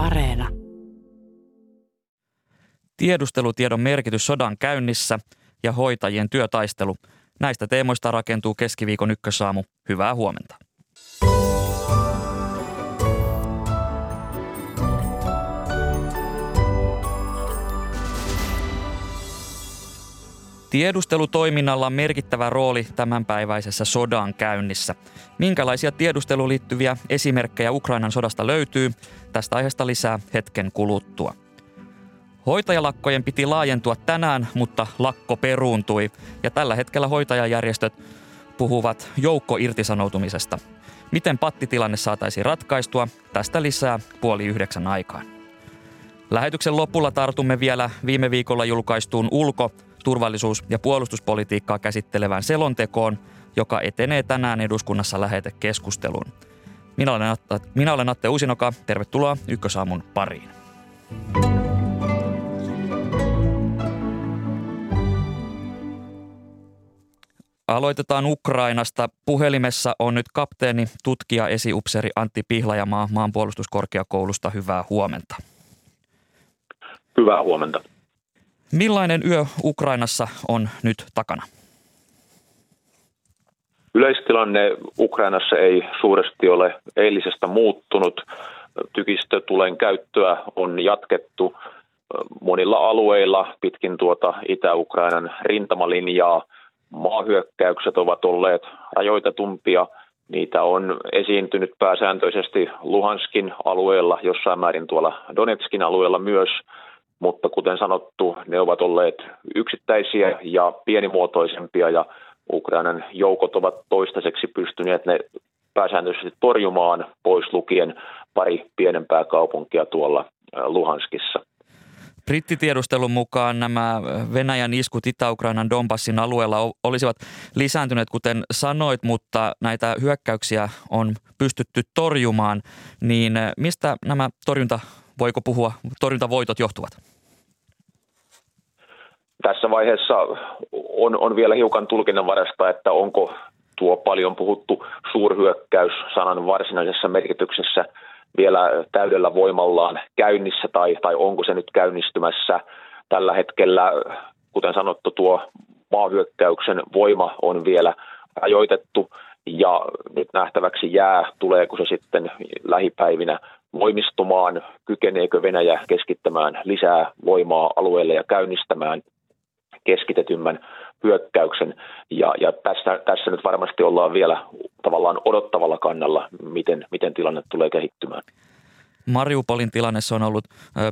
Areena. Tiedustelutiedon merkitys sodan käynnissä ja hoitajien työtaistelu. Näistä teemoista rakentuu keskiviikon ykkösaamu. Hyvää huomenta. Tiedustelutoiminnalla on merkittävä rooli tämänpäiväisessä sodan käynnissä. Minkälaisia tiedusteluun liittyviä esimerkkejä Ukrainan sodasta löytyy? Tästä aiheesta lisää hetken kuluttua. Hoitajalakkojen piti laajentua tänään, mutta lakko peruuntui ja tällä hetkellä hoitajajärjestöt puhuvat joukko irtisanoutumisesta. Miten pattitilanne saataisiin ratkaistua? Tästä lisää puoli yhdeksän aikaan. Lähetyksen lopulla tartumme vielä viime viikolla julkaistuun ulko- turvallisuus- ja puolustuspolitiikkaa käsittelevään selontekoon, joka etenee tänään eduskunnassa lähetekeskusteluun. Minä olen, Atte, minä olen Atte Uusinoka. Tervetuloa Ykkösaamun pariin. Aloitetaan Ukrainasta. Puhelimessa on nyt kapteeni, tutkija, esiupseri Antti Pihlajamaa maanpuolustuskorkeakoulusta. Hyvää huomenta. Hyvää huomenta. Millainen yö Ukrainassa on nyt takana? Yleistilanne Ukrainassa ei suuresti ole eilisestä muuttunut. Tykistötulen käyttöä on jatkettu monilla alueilla pitkin tuota Itä-Ukrainan rintamalinjaa. Maahyökkäykset ovat olleet rajoitetumpia. Niitä on esiintynyt pääsääntöisesti Luhanskin alueella, jossain määrin tuolla Donetskin alueella myös – mutta kuten sanottu, ne ovat olleet yksittäisiä ja pienimuotoisempia ja Ukrainan joukot ovat toistaiseksi pystyneet ne pääsääntöisesti torjumaan pois lukien pari pienempää kaupunkia tuolla Luhanskissa. Brittitiedustelun mukaan nämä Venäjän iskut Itä-Ukrainan Donbassin alueella olisivat lisääntyneet, kuten sanoit, mutta näitä hyökkäyksiä on pystytty torjumaan. Niin mistä nämä torjunta, voiko puhua, torjuntavoitot johtuvat? Tässä vaiheessa on, on vielä hiukan tulkinnanvarasta, että onko tuo paljon puhuttu suurhyökkäys sanan varsinaisessa merkityksessä vielä täydellä voimallaan käynnissä tai, tai onko se nyt käynnistymässä. Tällä hetkellä, kuten sanottu, tuo maahyökkäyksen voima on vielä rajoitettu ja nyt nähtäväksi jää, tuleeko se sitten lähipäivinä voimistumaan, kykeneekö Venäjä keskittämään lisää voimaa alueelle ja käynnistämään keskitetymmän hyökkäyksen. Ja, ja tässä, tässä nyt varmasti ollaan vielä tavallaan odottavalla kannalla, miten, miten tilanne tulee kehittymään. Mariupolin tilanne on ollut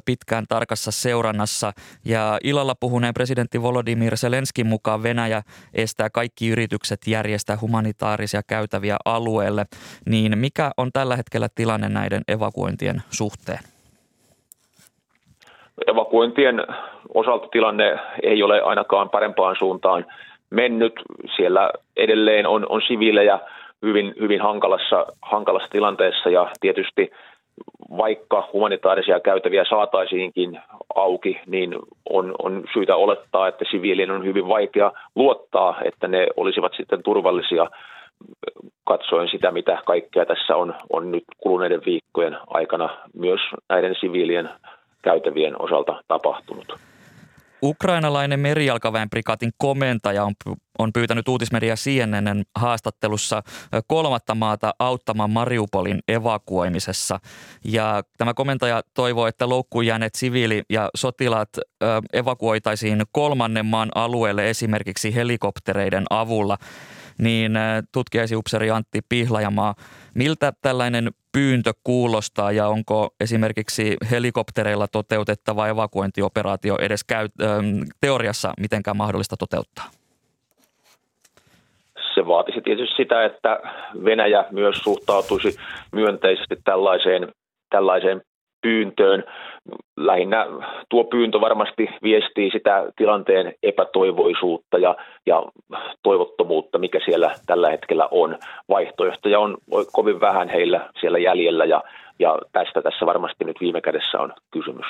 pitkään tarkassa seurannassa ja illalla puhuneen presidentti Volodymyr Zelenskin mukaan Venäjä estää kaikki yritykset järjestää humanitaarisia käytäviä alueelle. Niin mikä on tällä hetkellä tilanne näiden evakuointien suhteen? Evakuointien osalta tilanne ei ole ainakaan parempaan suuntaan mennyt. Siellä edelleen on, on siviilejä hyvin, hyvin hankalassa, hankalassa tilanteessa ja tietysti vaikka humanitaarisia käytäviä saataisiinkin auki, niin on, on syytä olettaa, että siviilien on hyvin vaikea luottaa, että ne olisivat sitten turvallisia katsoen sitä, mitä kaikkea tässä on, on nyt kuluneiden viikkojen aikana myös näiden siviilien käytävien osalta tapahtunut. Ukrainalainen merijalkaväen prikaatin komentaja on, on pyytänyt uutismedia CNNn haastattelussa kolmatta maata auttamaan Mariupolin evakuoimisessa. Ja tämä komentaja toivoo, että loukkuun jääneet siviili- ja sotilaat evakuoitaisiin kolmannen maan alueelle esimerkiksi helikoptereiden avulla niin tutkijaisiupseri Antti Pihlajamaa, miltä tällainen pyyntö kuulostaa ja onko esimerkiksi helikoptereilla toteutettava evakuointioperaatio edes käy, teoriassa mitenkään mahdollista toteuttaa? Se vaatisi tietysti sitä, että Venäjä myös suhtautuisi myönteisesti tällaiseen, tällaiseen pyyntöön. Lähinnä tuo pyyntö varmasti viestii sitä tilanteen epätoivoisuutta ja, ja toivottomuutta, mikä siellä tällä hetkellä on. Vaihtoehtoja on kovin vähän heillä siellä jäljellä ja, ja tästä tässä varmasti nyt viime kädessä on kysymys.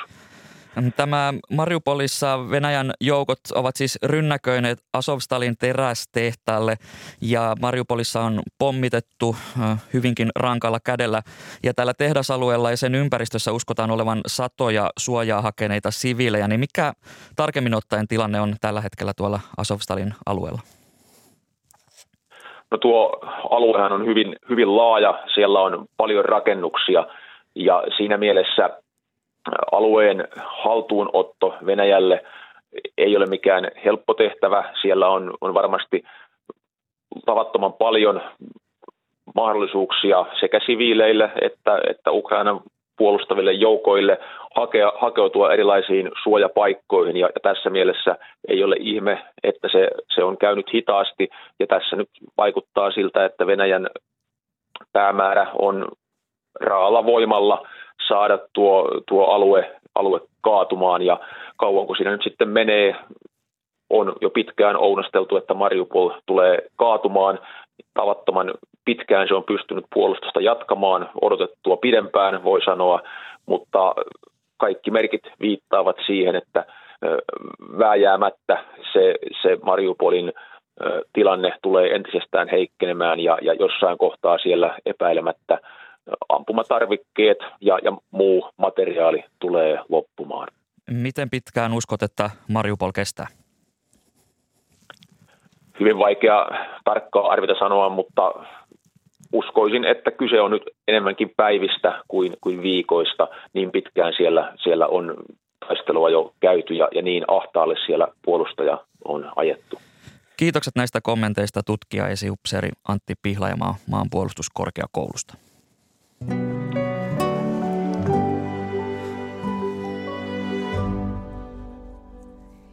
Tämä Mariupolissa Venäjän joukot ovat siis rynnäköineet Asovstalin terästehtaalle ja Mariupolissa on pommitettu hyvinkin rankalla kädellä. Ja tällä tehdasalueella ja sen ympäristössä uskotaan olevan satoja suojaa hakeneita siviilejä. Niin mikä tarkemmin ottaen tilanne on tällä hetkellä tuolla Asovstalin alueella? No tuo aluehan on hyvin, hyvin laaja, siellä on paljon rakennuksia ja siinä mielessä alueen haltuunotto Venäjälle ei ole mikään helppo tehtävä. Siellä on, on varmasti tavattoman paljon mahdollisuuksia sekä siviileille että, että Ukrainan puolustaville joukoille hakea, hakeutua erilaisiin suojapaikkoihin. Ja, ja tässä mielessä ei ole ihme, että se, se on käynyt hitaasti. Ja tässä nyt vaikuttaa siltä, että Venäjän päämäärä on raalla voimalla saada tuo, tuo alue, alue kaatumaan ja kauan kun siinä nyt sitten menee, on jo pitkään ounasteltu, että Mariupol tulee kaatumaan. Tavattoman pitkään se on pystynyt puolustusta jatkamaan, odotettua pidempään voi sanoa, mutta kaikki merkit viittaavat siihen, että vääjäämättä se, se Mariupolin tilanne tulee entisestään heikkenemään ja, ja jossain kohtaa siellä epäilemättä ampumatarvikkeet ja, ja muu materiaali tulee loppumaan. Miten pitkään uskot, että Mariupol kestää? Hyvin vaikea tarkkaa arvita sanoa, mutta uskoisin, että kyse on nyt enemmänkin päivistä kuin, kuin viikoista. Niin pitkään siellä, siellä on taistelua jo käyty ja, ja niin ahtaalle siellä puolustaja on ajettu. Kiitokset näistä kommenteista tutkija esiupseeri Antti Pihlajamaa maanpuolustuskorkeakoulusta.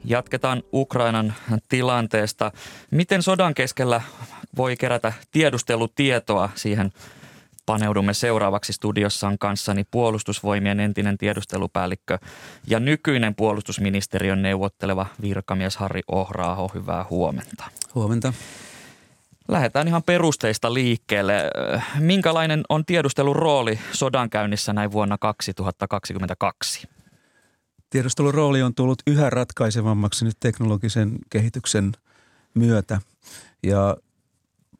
Jatketaan Ukrainan tilanteesta. Miten sodan keskellä voi kerätä tiedustelutietoa siihen paneudumme seuraavaksi studiossaan kanssani puolustusvoimien entinen tiedustelupäällikkö ja nykyinen puolustusministeriön neuvotteleva virkamies Harri Ohraaho. Hyvää huomenta. Huomenta. Lähdetään ihan perusteista liikkeelle. Minkälainen on tiedustelun rooli sodankäynnissä näin vuonna 2022? Tiedustelun rooli on tullut yhä ratkaisevammaksi nyt teknologisen kehityksen myötä ja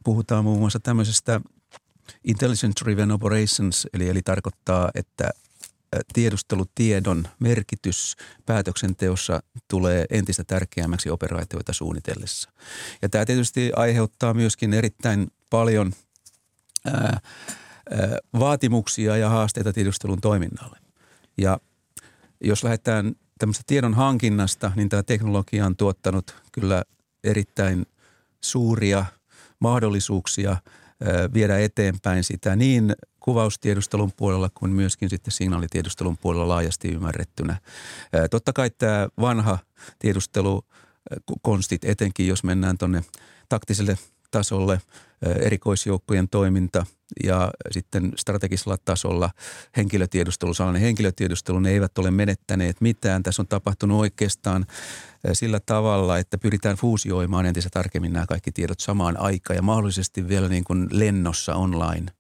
puhutaan muun muassa tämmöisestä intelligent driven operations, eli, eli tarkoittaa, että tiedustelutiedon merkitys päätöksenteossa tulee entistä tärkeämmäksi operaatioita suunnitellessa. Ja tämä tietysti aiheuttaa myöskin erittäin paljon ää, ää, vaatimuksia ja haasteita tiedustelun toiminnalle. Ja jos lähdetään tämmöistä tiedon hankinnasta, niin tämä teknologia on tuottanut kyllä erittäin suuria mahdollisuuksia viedä eteenpäin sitä niin kuvaustiedustelun puolella kuin myöskin sitten signaalitiedustelun puolella laajasti ymmärrettynä. Totta kai tämä vanha tiedustelukonstit, etenkin jos mennään tuonne taktiselle tasolle, erikoisjoukkojen toiminta ja sitten strategisella tasolla henkilötiedustelu, sellainen henkilötiedustelu, ne eivät ole menettäneet mitään. Tässä on tapahtunut oikeastaan sillä tavalla, että pyritään fuusioimaan entistä tarkemmin nämä kaikki tiedot samaan aikaan ja mahdollisesti vielä niin kuin lennossa online –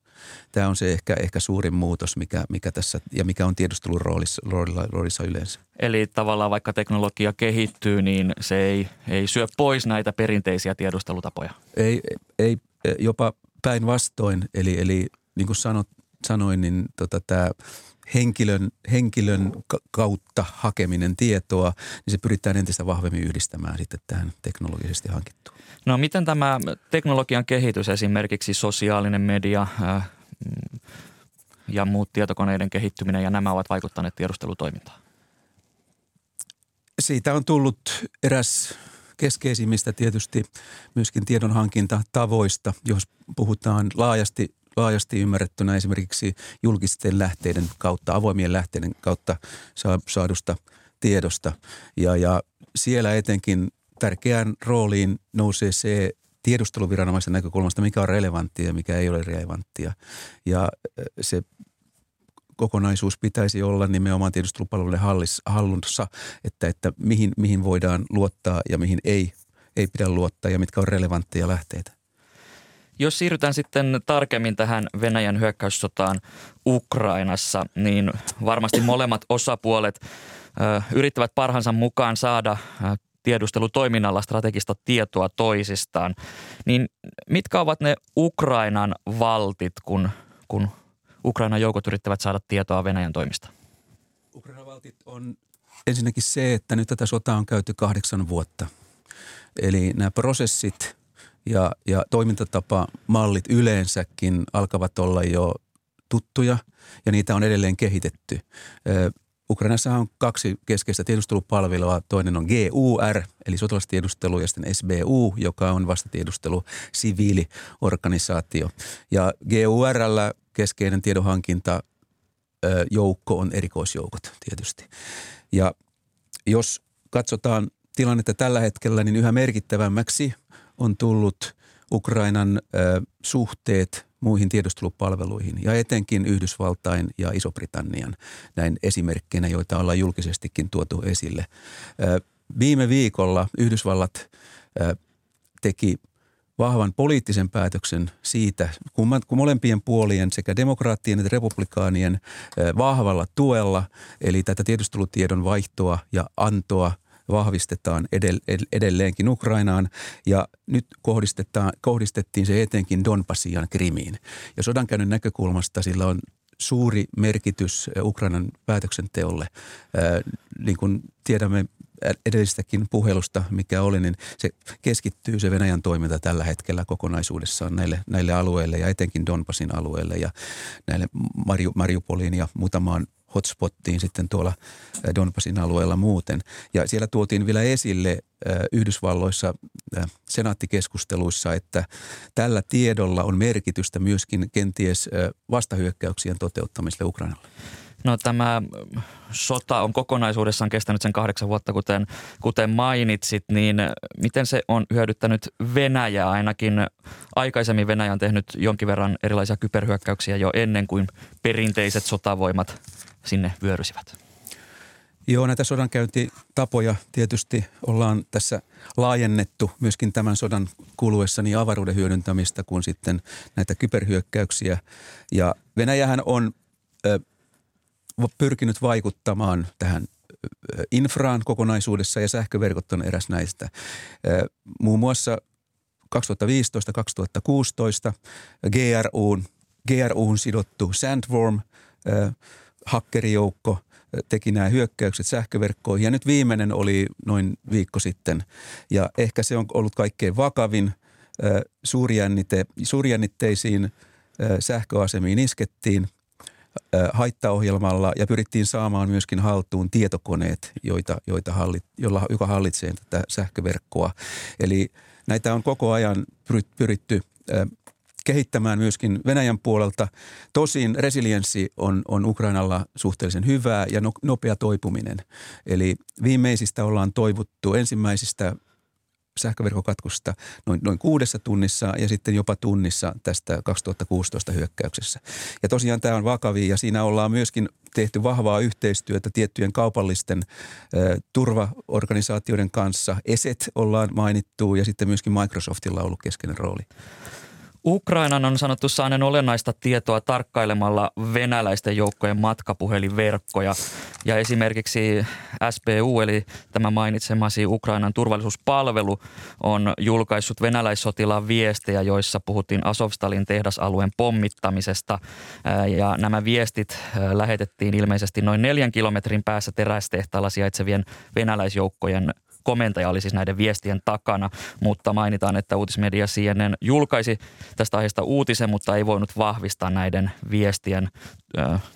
Tämä on se ehkä, ehkä suurin muutos, mikä, mikä tässä ja mikä on tiedustelun roolissa, roolissa, roolissa yleensä. Eli tavallaan vaikka teknologia kehittyy, niin se ei, ei syö pois näitä perinteisiä tiedustelutapoja? Ei, ei jopa päinvastoin. Eli, eli niin kuin sanot, sanoin, niin tota, tämä henkilön, henkilön kautta hakeminen tietoa, niin se pyritään entistä vahvemmin yhdistämään sitten tähän teknologisesti hankittuun. No miten tämä teknologian kehitys, esimerkiksi sosiaalinen media äh, ja muut tietokoneiden kehittyminen ja nämä ovat vaikuttaneet tiedustelutoimintaan? Siitä on tullut eräs keskeisimmistä tietysti myöskin tiedonhankintatavoista, jos puhutaan laajasti laajasti ymmärrettynä esimerkiksi julkisten lähteiden kautta, avoimien lähteiden kautta saadusta tiedosta. Ja, ja siellä etenkin tärkeään rooliin nousee se tiedusteluviranomaisen näkökulmasta, mikä on relevanttia ja mikä ei ole relevanttia. Ja se kokonaisuus pitäisi olla nimenomaan tiedustelupalveluiden hallussa, että, että mihin, mihin voidaan luottaa ja mihin ei, ei pidä luottaa ja mitkä on relevantteja lähteitä. Jos siirrytään sitten tarkemmin tähän Venäjän hyökkäyssotaan Ukrainassa, niin varmasti molemmat osapuolet yrittävät parhaansa mukaan saada tiedustelutoiminnalla strategista tietoa toisistaan. Niin mitkä ovat ne Ukrainan valtit, kun, kun Ukrainan joukot yrittävät saada tietoa Venäjän toimista? Ukrainan valtit on ensinnäkin se, että nyt tätä sotaa on käyty kahdeksan vuotta. Eli nämä prosessit ja, ja toimintatapamallit yleensäkin alkavat olla jo tuttuja ja niitä on edelleen kehitetty. Ukrainassa on kaksi keskeistä tiedustelupalvelua. Toinen on GUR, eli sotilastiedustelu, ja sitten SBU, joka on vastatiedustelu siviiliorganisaatio. Ja GURllä keskeinen tiedonhankinta joukko on erikoisjoukot tietysti. Ja jos katsotaan tilannetta tällä hetkellä, niin yhä merkittävämmäksi on tullut Ukrainan suhteet muihin tiedustelupalveluihin ja etenkin Yhdysvaltain ja Iso-Britannian näin esimerkkeinä, joita ollaan julkisestikin tuotu esille. Viime viikolla Yhdysvallat teki vahvan poliittisen päätöksen siitä, kun, molempien puolien sekä demokraattien että republikaanien vahvalla tuella, eli tätä tiedustelutiedon vaihtoa ja antoa – vahvistetaan edelleenkin Ukrainaan ja nyt kohdistetaan, kohdistettiin se etenkin Donbassiin ja Krimiin. Ja sodankäynnin näkökulmasta sillä on suuri merkitys Ukrainan päätöksenteolle. Niin kuin tiedämme edellistäkin puhelusta, mikä oli, niin se keskittyy se Venäjän toiminta tällä hetkellä kokonaisuudessaan näille, näille alueille ja etenkin Donbasin alueelle ja näille Mariupoliin ja muutamaan hotspottiin sitten tuolla Donbasin alueella muuten. Ja siellä tuotiin vielä esille Yhdysvalloissa senaattikeskusteluissa, että tällä tiedolla on merkitystä myöskin kenties vastahyökkäyksien toteuttamiselle Ukrainalle. No tämä sota on kokonaisuudessaan kestänyt sen kahdeksan vuotta, kuten, kuten mainitsit, niin miten se on hyödyttänyt Venäjää? Ainakin aikaisemmin Venäjä on tehnyt jonkin verran erilaisia kyberhyökkäyksiä jo ennen kuin perinteiset sotavoimat sinne vyörysivät? Joo, näitä sodankäyntitapoja tietysti ollaan tässä laajennettu myöskin tämän sodan kuluessa niin avaruuden hyödyntämistä kuin sitten näitä kyberhyökkäyksiä. Ja Venäjähän on ö, pyrkinyt vaikuttamaan tähän infraan kokonaisuudessa ja sähköverkot on eräs näistä. Muun muassa 2015-2016 GRUun, GRUun sidottu Sandworm – hakkerijoukko teki nämä hyökkäykset sähköverkkoihin. Ja nyt viimeinen oli noin viikko sitten. Ja ehkä se on ollut kaikkein vakavin. Suurjännite, suurjännitteisiin sähköasemiin iskettiin haittaohjelmalla ja pyrittiin saamaan myöskin haltuun tietokoneet, joita, joita hallit, jolla, joka hallitsee tätä sähköverkkoa. Eli näitä on koko ajan pyritty kehittämään myöskin Venäjän puolelta. Tosin resilienssi on, on Ukrainalla suhteellisen hyvää ja no, nopea toipuminen. Eli viimeisistä ollaan toivuttu ensimmäisistä sähköverkokatkosta noin, noin kuudessa tunnissa ja sitten jopa tunnissa tästä 2016 hyökkäyksessä. Ja tosiaan tämä on vakavi ja siinä ollaan myöskin tehty vahvaa yhteistyötä tiettyjen kaupallisten ö, turvaorganisaatioiden kanssa. ESET ollaan mainittu ja sitten myöskin Microsoftilla on ollut keskeinen rooli. Ukrainan on sanottu saaneen olennaista tietoa tarkkailemalla venäläisten joukkojen matkapuhelinverkkoja. Ja esimerkiksi SPU, eli tämä mainitsemasi Ukrainan turvallisuuspalvelu, on julkaissut venäläissotilaan viestejä, joissa puhuttiin Asovstalin tehdasalueen pommittamisesta. Ja nämä viestit lähetettiin ilmeisesti noin neljän kilometrin päässä terästehtaalla sijaitsevien venäläisjoukkojen komentaja oli siis näiden viestien takana, mutta mainitaan, että uutismedia CNN julkaisi tästä aiheesta uutisen, mutta ei voinut vahvistaa näiden viestien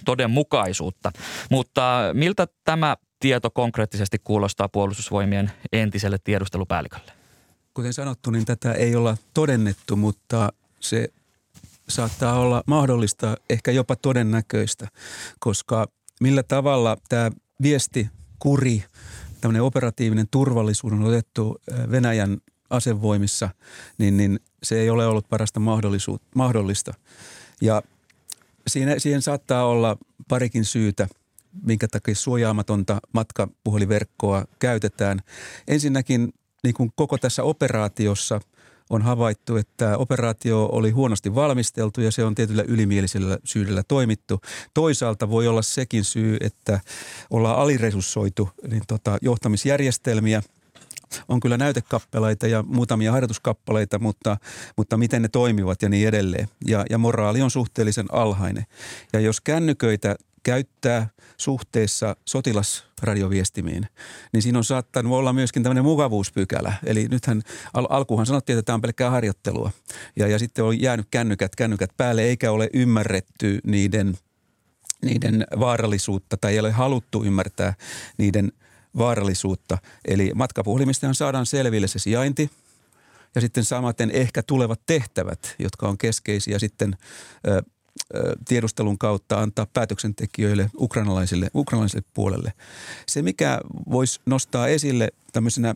todenmukaisuutta. Mutta miltä tämä tieto konkreettisesti kuulostaa puolustusvoimien entiselle tiedustelupäällikölle? Kuten sanottu, niin tätä ei olla todennettu, mutta se saattaa olla mahdollista, ehkä jopa todennäköistä, koska millä tavalla tämä viesti kuri tämmöinen operatiivinen turvallisuus on otettu Venäjän asevoimissa, niin, niin se ei ole ollut parasta mahdollista. Ja siinä, siihen saattaa olla parikin syytä, minkä takia suojaamatonta matkapuheliverkkoa käytetään. Ensinnäkin niin kuin koko tässä operaatiossa on havaittu, että operaatio oli huonosti valmisteltu ja se on tietyllä ylimielisellä syydellä toimittu. Toisaalta voi olla sekin syy, että ollaan aliresurssoitu niin tota, johtamisjärjestelmiä – on kyllä näytekappaleita ja muutamia harjoituskappaleita, mutta, mutta miten ne toimivat ja niin edelleen. Ja, ja moraali on suhteellisen alhainen. Ja jos kännyköitä käyttää suhteessa sotilasradioviestimiin, niin siinä on saattanut olla myöskin tämmöinen mukavuuspykälä. Eli nythän al- alkuhan sanottiin, että tämä on pelkkää harjoittelua. Ja, ja sitten on jäänyt kännykät, kännykät päälle, eikä ole ymmärretty niiden, niiden vaarallisuutta tai ei ole haluttu ymmärtää niiden vaarallisuutta. Eli matkapuhelimistahan saadaan selville se sijainti, ja sitten samaten ehkä tulevat tehtävät, jotka on keskeisiä sitten tiedustelun kautta antaa päätöksentekijöille, ukrainalaisille, ukrainalaisille puolelle. Se, mikä voisi nostaa esille tämmöisenä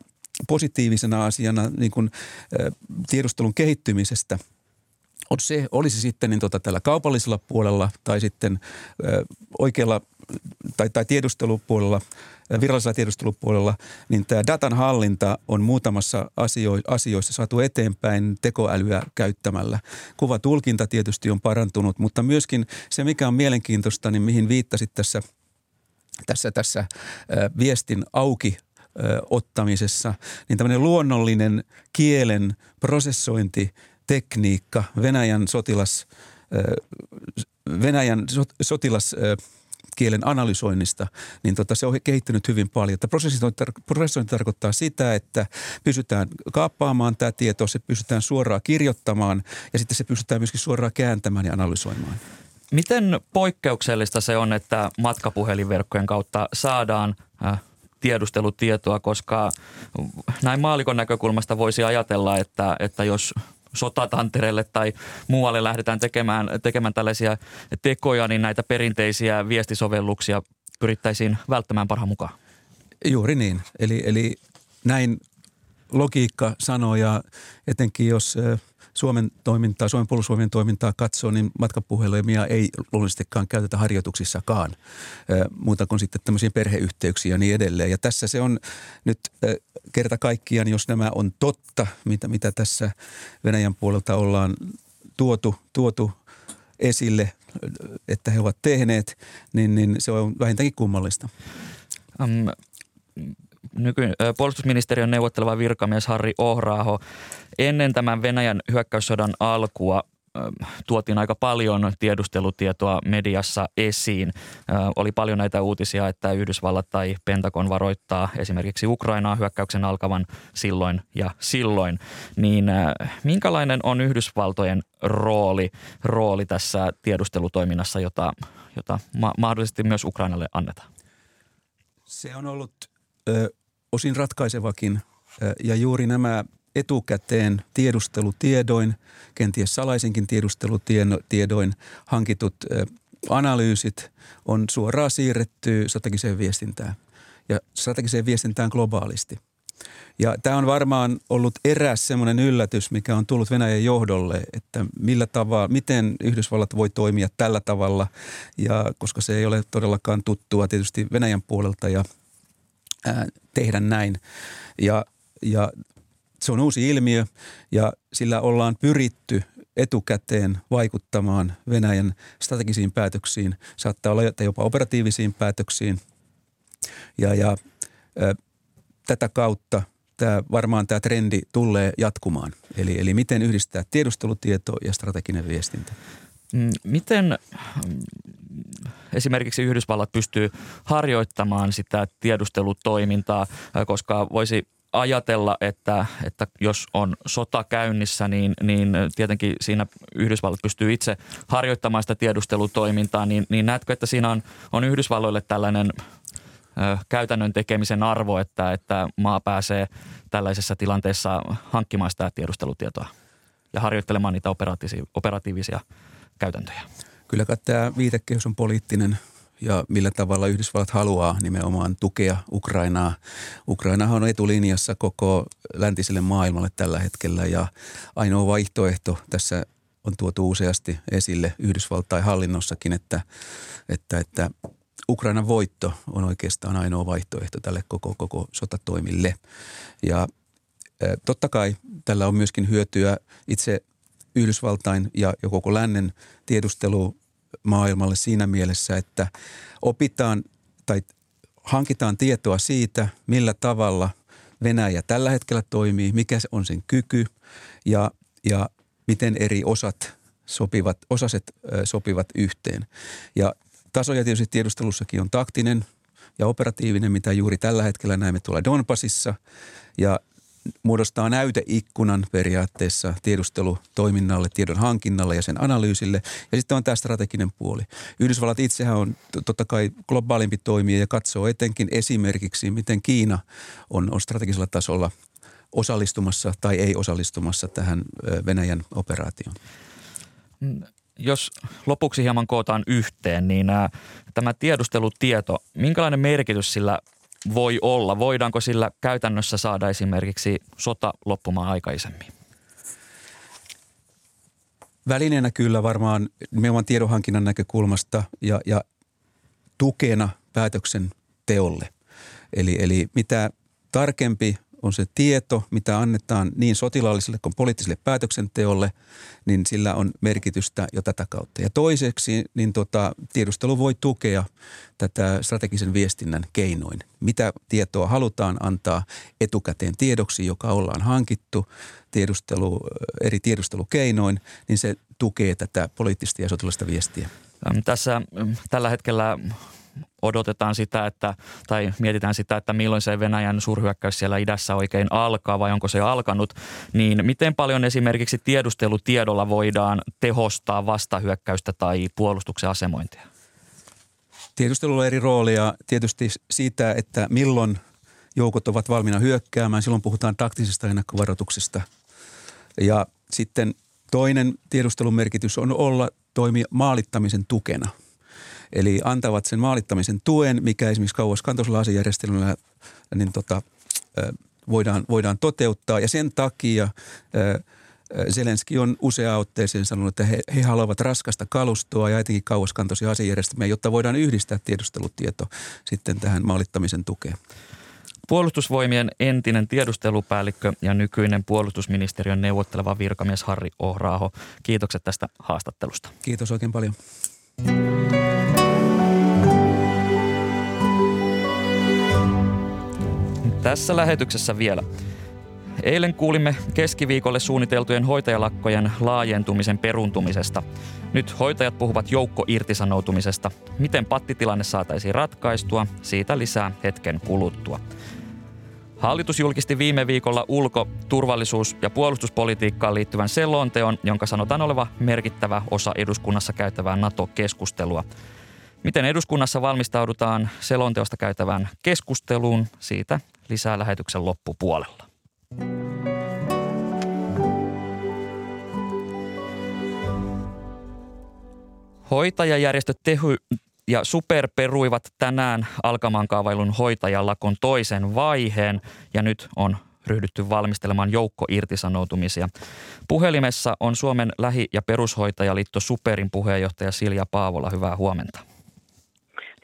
positiivisena asiana niin kuin, tiedustelun kehittymisestä – on se, olisi sitten niin tota, tällä kaupallisella puolella tai sitten oikealla tai, tai tiedustelupuolella, virallisella tiedustelupuolella, niin tämä datan hallinta on muutamassa asio, asioissa saatu eteenpäin tekoälyä käyttämällä. Kuvatulkinta tietysti on parantunut, mutta myöskin se, mikä on mielenkiintoista, niin mihin viittasit tässä, tässä, tässä viestin auki ottamisessa, niin tämmöinen luonnollinen kielen prosessointi, tekniikka, Venäjän sotilas, Venäjän sotilas kielen analysoinnista, niin tota, se on kehittynyt hyvin paljon. Prosessointi tarkoittaa sitä, että pystytään kaappaamaan tämä tieto, se pystytään suoraan kirjoittamaan ja sitten se pystytään myöskin suoraan kääntämään ja analysoimaan. Miten poikkeuksellista se on, että matkapuhelinverkkojen kautta saadaan äh, tiedustelutietoa, koska näin maalikon näkökulmasta voisi ajatella, että, että jos sotatantereelle tai muualle lähdetään tekemään, tekemään tällaisia tekoja, niin näitä perinteisiä viestisovelluksia pyrittäisiin välttämään parhaan mukaan. Juuri niin. Eli, eli näin logiikka sanoo ja etenkin jos Suomen toimintaa, Suomen puolustusvoimien toimintaa katsoo, niin matkapuhelimia ei luonnollisestikaan käytetä harjoituksissakaan, muuta kuin sitten tämmöisiä perheyhteyksiä ja niin edelleen. Ja tässä se on nyt kerta kaikkiaan, jos nämä on totta, mitä, mitä tässä Venäjän puolelta ollaan tuotu, tuotu esille, että he ovat tehneet, niin, niin se on vähintäänkin kummallista. Um, nyky, puolustusministeriön neuvotteleva virkamies Harri Ohraaho ennen tämän Venäjän hyökkäyssodan alkua tuotiin aika paljon tiedustelutietoa mediassa esiin. Oli paljon näitä uutisia, että Yhdysvallat tai Pentagon varoittaa esimerkiksi Ukrainaa hyökkäyksen alkavan silloin ja silloin. Niin minkälainen on Yhdysvaltojen rooli, rooli tässä tiedustelutoiminnassa, jota, jota ma- mahdollisesti myös Ukrainalle annetaan? Se on ollut ö, osin ratkaisevakin ja juuri nämä etukäteen tiedustelutiedoin, kenties salaisenkin tiedustelutiedoin hankitut analyysit on suoraan siirretty strategiseen viestintään ja strategiseen viestintään globaalisti. Ja tämä on varmaan ollut eräs semmoinen yllätys, mikä on tullut Venäjän johdolle, että millä tavalla, miten Yhdysvallat voi toimia tällä tavalla, ja koska se ei ole todellakaan tuttua tietysti Venäjän puolelta ja – ää, tehdä näin. Ja, ja se on uusi ilmiö ja sillä ollaan pyritty etukäteen vaikuttamaan Venäjän strategisiin päätöksiin. Saattaa olla jopa operatiivisiin päätöksiin. Ja, ja ää, tätä kautta tämä, varmaan tämä trendi tulee jatkumaan. Eli, eli miten yhdistää tiedustelutieto ja strateginen viestintä. Mm, miten esimerkiksi Yhdysvallat pystyy harjoittamaan sitä tiedustelutoimintaa, koska voisi ajatella, että, että jos on sota käynnissä, niin, niin tietenkin siinä Yhdysvallat pystyy itse harjoittamaan sitä tiedustelutoimintaa, niin, niin näetkö, että siinä on, on Yhdysvalloille tällainen ö, käytännön tekemisen arvo, että, että maa pääsee tällaisessa tilanteessa hankkimaan sitä tiedustelutietoa ja harjoittelemaan niitä operatiivisia, käytäntöjä? Kyllä tämä viitekehys on poliittinen ja millä tavalla Yhdysvallat haluaa nimenomaan tukea Ukrainaa. Ukrainahan on etulinjassa koko läntiselle maailmalle tällä hetkellä ja ainoa vaihtoehto tässä on tuotu useasti esille Yhdysvaltain hallinnossakin, että, että, että Ukrainan voitto on oikeastaan ainoa vaihtoehto tälle koko, koko sotatoimille. Ja Totta kai tällä on myöskin hyötyä itse Yhdysvaltain ja koko lännen tiedustelumaailmalle siinä mielessä, että opitaan tai hankitaan tietoa siitä, millä tavalla Venäjä tällä hetkellä toimii, mikä on sen kyky ja, ja miten eri osat sopivat, osaset sopivat yhteen. Ja tasoja tietysti tiedustelussakin on taktinen ja operatiivinen, mitä juuri tällä hetkellä näemme tuolla Donbasissa. Ja muodostaa näyteikkunan periaatteessa tiedustelutoiminnalle, tiedon hankinnalle ja sen analyysille. Ja sitten on tämä strateginen puoli. Yhdysvallat itsehän on totta kai globaalimpi toimija ja katsoo etenkin esimerkiksi, miten Kiina on, on strategisella tasolla osallistumassa tai ei osallistumassa tähän Venäjän operaatioon. Jos lopuksi hieman kootaan yhteen, niin tämä tiedustelutieto, minkälainen merkitys sillä voi olla? Voidaanko sillä käytännössä saada esimerkiksi sota loppumaan aikaisemmin? Välineenä kyllä varmaan nimenomaan tiedonhankinnan näkökulmasta ja, ja tukena päätöksenteolle. Eli, eli mitä tarkempi on se tieto, mitä annetaan niin sotilaalliselle kuin poliittiselle päätöksenteolle, niin sillä on merkitystä jo tätä kautta. Ja toiseksi, niin tota, tiedustelu voi tukea tätä strategisen viestinnän keinoin. Mitä tietoa halutaan antaa etukäteen tiedoksi, joka ollaan hankittu tiedustelu, eri tiedustelukeinoin, niin se tukee tätä poliittista ja sotilaista viestiä. Tässä tällä hetkellä odotetaan sitä, että, tai mietitään sitä, että milloin se Venäjän suurhyökkäys siellä idässä oikein alkaa vai onko se jo alkanut, niin miten paljon esimerkiksi tiedustelutiedolla voidaan tehostaa vastahyökkäystä tai puolustuksen asemointia? Tiedustelulla on eri roolia tietysti siitä, että milloin joukot ovat valmiina hyökkäämään. Silloin puhutaan taktisista ennakkovaroituksista. Ja sitten toinen tiedustelun merkitys on olla toimi maalittamisen tukena – Eli antavat sen maalittamisen tuen, mikä esimerkiksi kauaskantoisella asejärjestelmällä niin tota, voidaan, voidaan toteuttaa. Ja sen takia Zelenski on usea otteeseen sanonut, että he, he haluavat raskasta kalustoa ja etenkin kauaskantoisia asejärjestelmiä, jotta voidaan yhdistää tiedustelutieto sitten tähän maalittamisen tukeen. Puolustusvoimien entinen tiedustelupäällikkö ja nykyinen puolustusministeriön neuvotteleva virkamies Harri Ohraaho. Kiitokset tästä haastattelusta. Kiitos oikein paljon. Tässä lähetyksessä vielä. Eilen kuulimme keskiviikolle suunniteltujen hoitajalakkojen laajentumisen peruntumisesta. Nyt hoitajat puhuvat joukkoirtisanoutumisesta. Miten pattitilanne saataisiin ratkaistua, siitä lisää hetken kuluttua. Hallitus julkisti viime viikolla ulko-, turvallisuus- ja puolustuspolitiikkaan liittyvän selonteon, jonka sanotaan oleva merkittävä osa eduskunnassa käytävää NATO-keskustelua. Miten eduskunnassa valmistaudutaan selonteosta käytävään keskusteluun, siitä lisää lähetyksen loppupuolella. Hoitajajärjestö Tehy ja Super peruivat tänään alkamaan kaavailun hoitajalakon toisen vaiheen ja nyt on ryhdytty valmistelemaan joukkoirtisanoutumisia. Puhelimessa on Suomen lähi- ja perushoitajaliitto Superin puheenjohtaja Silja Paavola. Hyvää huomenta.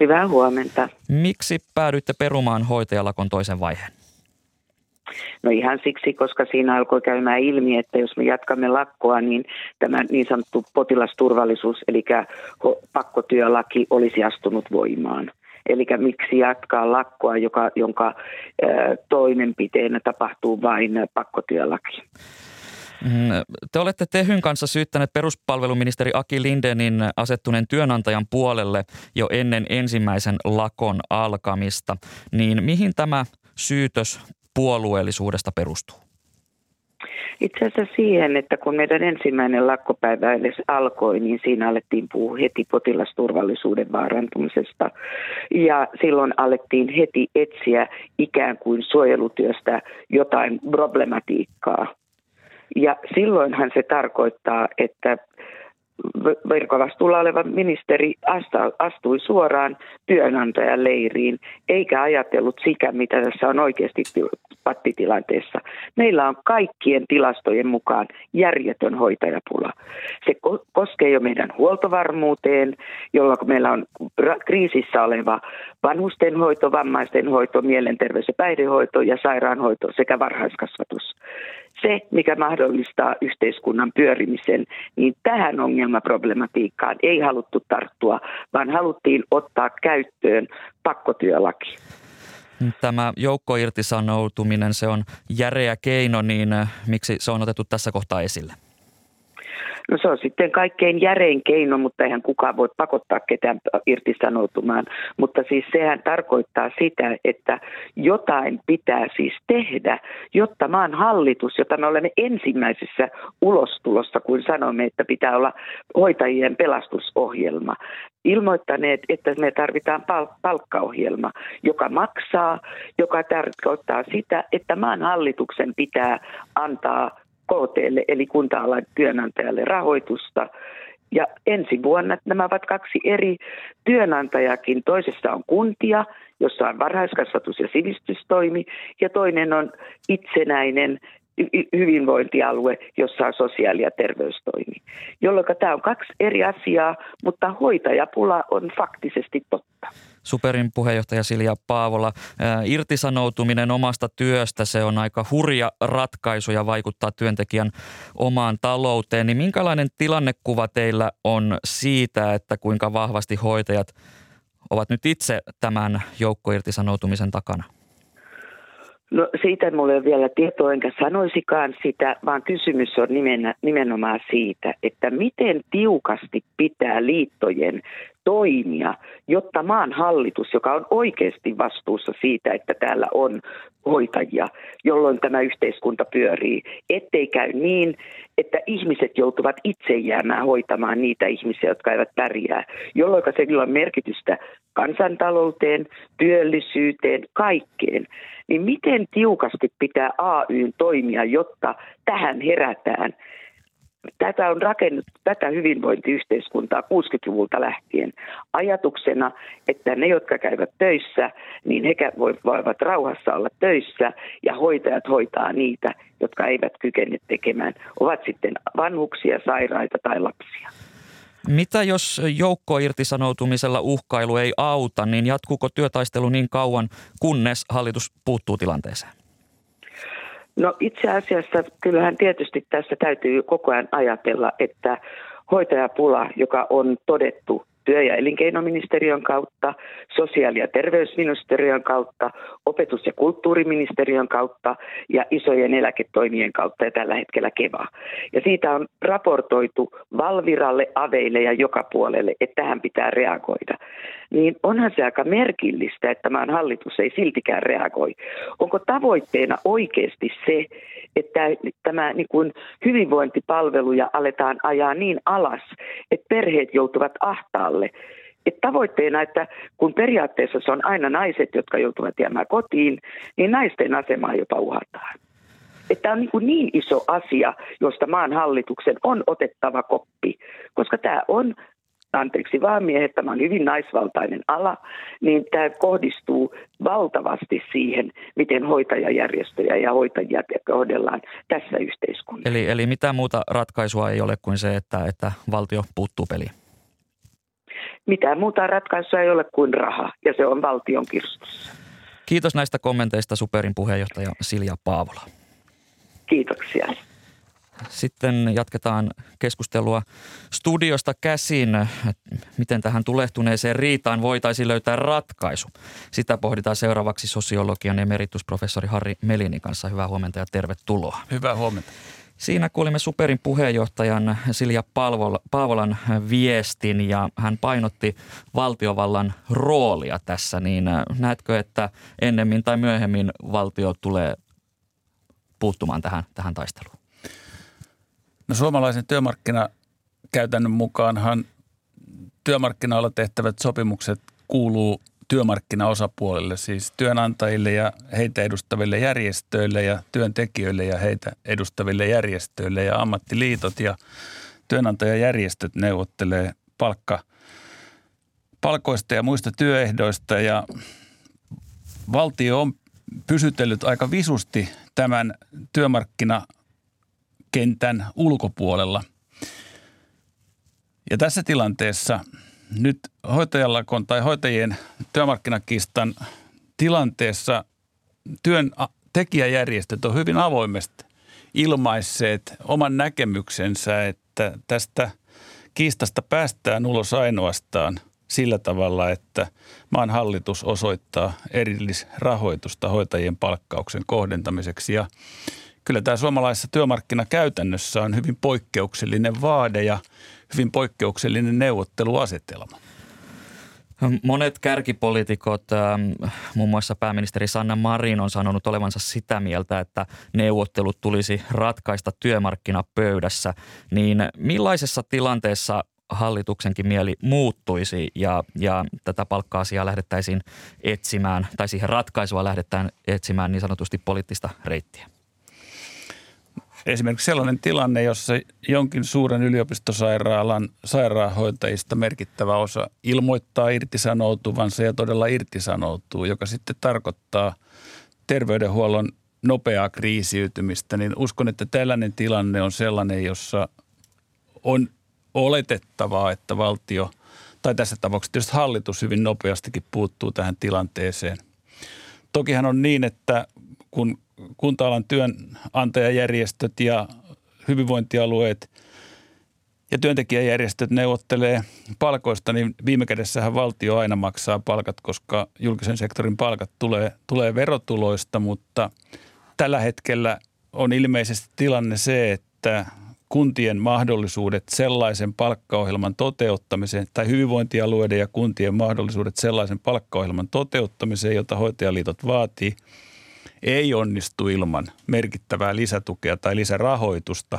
Hyvää huomenta. Miksi päädyitte perumaan hoitajalakon toisen vaiheen? No ihan siksi, koska siinä alkoi käymään ilmi, että jos me jatkamme lakkoa, niin tämä niin sanottu potilasturvallisuus, eli pakkotyölaki olisi astunut voimaan. Eli miksi jatkaa lakkoa, joka, jonka toimenpiteenä tapahtuu vain pakkotyölaki. Mm, te olette Tehyn kanssa syyttäneet peruspalveluministeri Aki Lindenin asettuneen työnantajan puolelle jo ennen ensimmäisen lakon alkamista. Niin mihin tämä syytös puolueellisuudesta perustuu? Itse asiassa siihen, että kun meidän ensimmäinen lakkopäivä edes alkoi, niin siinä alettiin puhua heti potilasturvallisuuden vaarantumisesta. Ja silloin alettiin heti etsiä ikään kuin suojelutyöstä jotain problematiikkaa. Ja silloinhan se tarkoittaa, että virkavastuulla oleva ministeri astui suoraan työnantajan leiriin, eikä ajatellut sitä, mitä tässä on oikeasti pattitilanteessa. Meillä on kaikkien tilastojen mukaan järjetön hoitajapula. Se koskee jo meidän huoltovarmuuteen, jolloin meillä on kriisissä oleva vanhustenhoito, vammaistenhoito, mielenterveys- ja päihdehoito ja sairaanhoito sekä varhaiskasvatus se, mikä mahdollistaa yhteiskunnan pyörimisen, niin tähän ongelmaproblematiikkaan ei haluttu tarttua, vaan haluttiin ottaa käyttöön pakkotyölaki. Tämä joukkoirtisanoutuminen, se on järeä keino, niin äh, miksi se on otettu tässä kohtaa esille? No se on sitten kaikkein järein keino, mutta eihän kukaan voi pakottaa ketään irtisanoutumaan. Mutta siis sehän tarkoittaa sitä, että jotain pitää siis tehdä, jotta maan hallitus, jota me olemme ensimmäisessä ulostulossa, kun sanomme, että pitää olla hoitajien pelastusohjelma, ilmoittaneet, että me tarvitaan pal- palkkaohjelma, joka maksaa, joka tarkoittaa sitä, että maan hallituksen pitää antaa KTlle eli kunta-alan työnantajalle rahoitusta. Ja ensi vuonna nämä ovat kaksi eri työnantajakin. Toisessa on kuntia, jossa on varhaiskasvatus- ja sivistystoimi, ja toinen on itsenäinen hyvinvointialue, jossa on sosiaali- ja terveystoimi. Jolloin tämä on kaksi eri asiaa, mutta hoitajapula on faktisesti totta. Superin puheenjohtaja Silja Paavola, irtisanoutuminen omasta työstä, se on aika hurja ratkaisu ja vaikuttaa työntekijän omaan talouteen. Niin minkälainen tilannekuva teillä on siitä, että kuinka vahvasti hoitajat ovat nyt itse tämän joukkoirtisanoutumisen takana? No siitä mulla ei ole vielä tietoa, enkä sanoisikaan sitä, vaan kysymys on nimen, nimenomaan siitä, että miten tiukasti pitää liittojen toimia, jotta maan hallitus, joka on oikeasti vastuussa siitä, että täällä on hoitajia, jolloin tämä yhteiskunta pyörii, ettei käy niin, että ihmiset joutuvat itse jäämään hoitamaan niitä ihmisiä, jotka eivät pärjää, jolloin se on merkitystä kansantalouteen, työllisyyteen, kaikkeen. Niin miten tiukasti pitää AYn toimia, jotta tähän herätään – Tätä on rakennettu, tätä hyvinvointiyhteiskuntaa 60-luvulta lähtien ajatuksena, että ne, jotka käyvät töissä, niin he voivat rauhassa olla töissä ja hoitajat hoitaa niitä, jotka eivät kykene tekemään, ovat sitten vanhuksia, sairaita tai lapsia. Mitä jos joukkoirtisanoutumisella uhkailu ei auta, niin jatkuuko työtaistelu niin kauan, kunnes hallitus puuttuu tilanteeseen? No itse asiassa kyllähän tietysti tässä täytyy koko ajan ajatella, että hoitajapula, joka on todettu työ- ja elinkeinoministeriön kautta, sosiaali- ja terveysministeriön kautta, opetus- ja kulttuuriministeriön kautta ja isojen eläketoimien kautta ja tällä hetkellä KEVA. Ja siitä on raportoitu Valviralle, Aveille ja joka puolelle, että tähän pitää reagoida. Niin onhan se aika merkillistä, että maan hallitus ei siltikään reagoi. Onko tavoitteena oikeasti se, että tämä niin kuin hyvinvointipalveluja aletaan ajaa niin alas, että perheet joutuvat ahtaalle. Et tavoitteena, että kun periaatteessa se on aina naiset, jotka joutuvat jäämään kotiin, niin naisten asemaa jopa uhataan. Että on niin, kuin niin iso asia, josta maan hallituksen on otettava koppi, koska tämä on anteeksi vaan miehet, tämä on hyvin naisvaltainen ala, niin tämä kohdistuu valtavasti siihen, miten hoitajajärjestöjä ja hoitajia kohdellaan tässä yhteiskunnassa. Eli, eli mitä muuta ratkaisua ei ole kuin se, että, että valtio puuttuu peliin? Mitään muuta ratkaisua ei ole kuin raha, ja se on valtion kirstussa. Kiitos näistä kommenteista Superin puheenjohtaja Silja Paavola. Kiitoksia. Sitten jatketaan keskustelua studiosta käsin, miten tähän tulehtuneeseen riitaan voitaisiin löytää ratkaisu. Sitä pohditaan seuraavaksi sosiologian emeritusprofessori Harri Melinin kanssa. Hyvää huomenta ja tervetuloa. Hyvää huomenta. Siinä kuulimme Superin puheenjohtajan Silja Paavolan viestin ja hän painotti valtiovallan roolia tässä. Niin äh, näetkö, että ennemmin tai myöhemmin valtio tulee puuttumaan tähän, tähän taisteluun? No suomalaisen työmarkkinakäytännön mukaanhan työmarkkinoilla tehtävät sopimukset kuuluu työmarkkinaosapuolille, siis työnantajille ja heitä edustaville järjestöille ja työntekijöille ja heitä edustaville järjestöille ja ammattiliitot ja työnantajajärjestöt neuvottelee palkka, palkoista ja muista työehdoista ja valtio on pysytellyt aika visusti tämän työmarkkinakentän ulkopuolella. Ja tässä tilanteessa nyt hoitajallakon tai hoitajien työmarkkinakistan tilanteessa työn tekijäjärjestöt on hyvin avoimesti ilmaisseet oman näkemyksensä, että tästä kiistasta päästään ulos ainoastaan sillä tavalla, että maan hallitus osoittaa erillisrahoitusta hoitajien palkkauksen kohdentamiseksi. Ja kyllä tämä suomalaisessa työmarkkinakäytännössä on hyvin poikkeuksellinen vaade ja hyvin poikkeuksellinen neuvotteluasetelma. Monet kärkipolitiikot, ähm, muun muassa pääministeri Sanna Marin on sanonut olevansa sitä mieltä, että neuvottelut tulisi ratkaista työmarkkinapöydässä. Niin millaisessa tilanteessa hallituksenkin mieli muuttuisi ja, ja tätä palkka-asiaa lähdettäisiin etsimään tai siihen ratkaisua lähdetään etsimään niin sanotusti poliittista reittiä? Esimerkiksi sellainen tilanne, jossa jonkin suuren yliopistosairaalan sairaanhoitajista merkittävä osa ilmoittaa irtisanoutuvansa ja todella irtisanoutuu, joka sitten tarkoittaa terveydenhuollon nopeaa kriisiytymistä, niin uskon, että tällainen tilanne on sellainen, jossa on oletettavaa, että valtio, tai tässä tapauksessa tietysti hallitus hyvin nopeastikin puuttuu tähän tilanteeseen. Tokihan on niin, että kun kunta-alan työnantajajärjestöt ja hyvinvointialueet ja työntekijäjärjestöt neuvottelee palkoista, niin viime kädessähän valtio aina maksaa palkat, koska julkisen sektorin palkat tulee, tulee verotuloista, mutta tällä hetkellä on ilmeisesti tilanne se, että kuntien mahdollisuudet sellaisen palkkaohjelman toteuttamiseen tai hyvinvointialueiden ja kuntien mahdollisuudet sellaisen palkkaohjelman toteuttamiseen, jota hoitajaliitot vaatii – ei onnistu ilman merkittävää lisätukea tai lisärahoitusta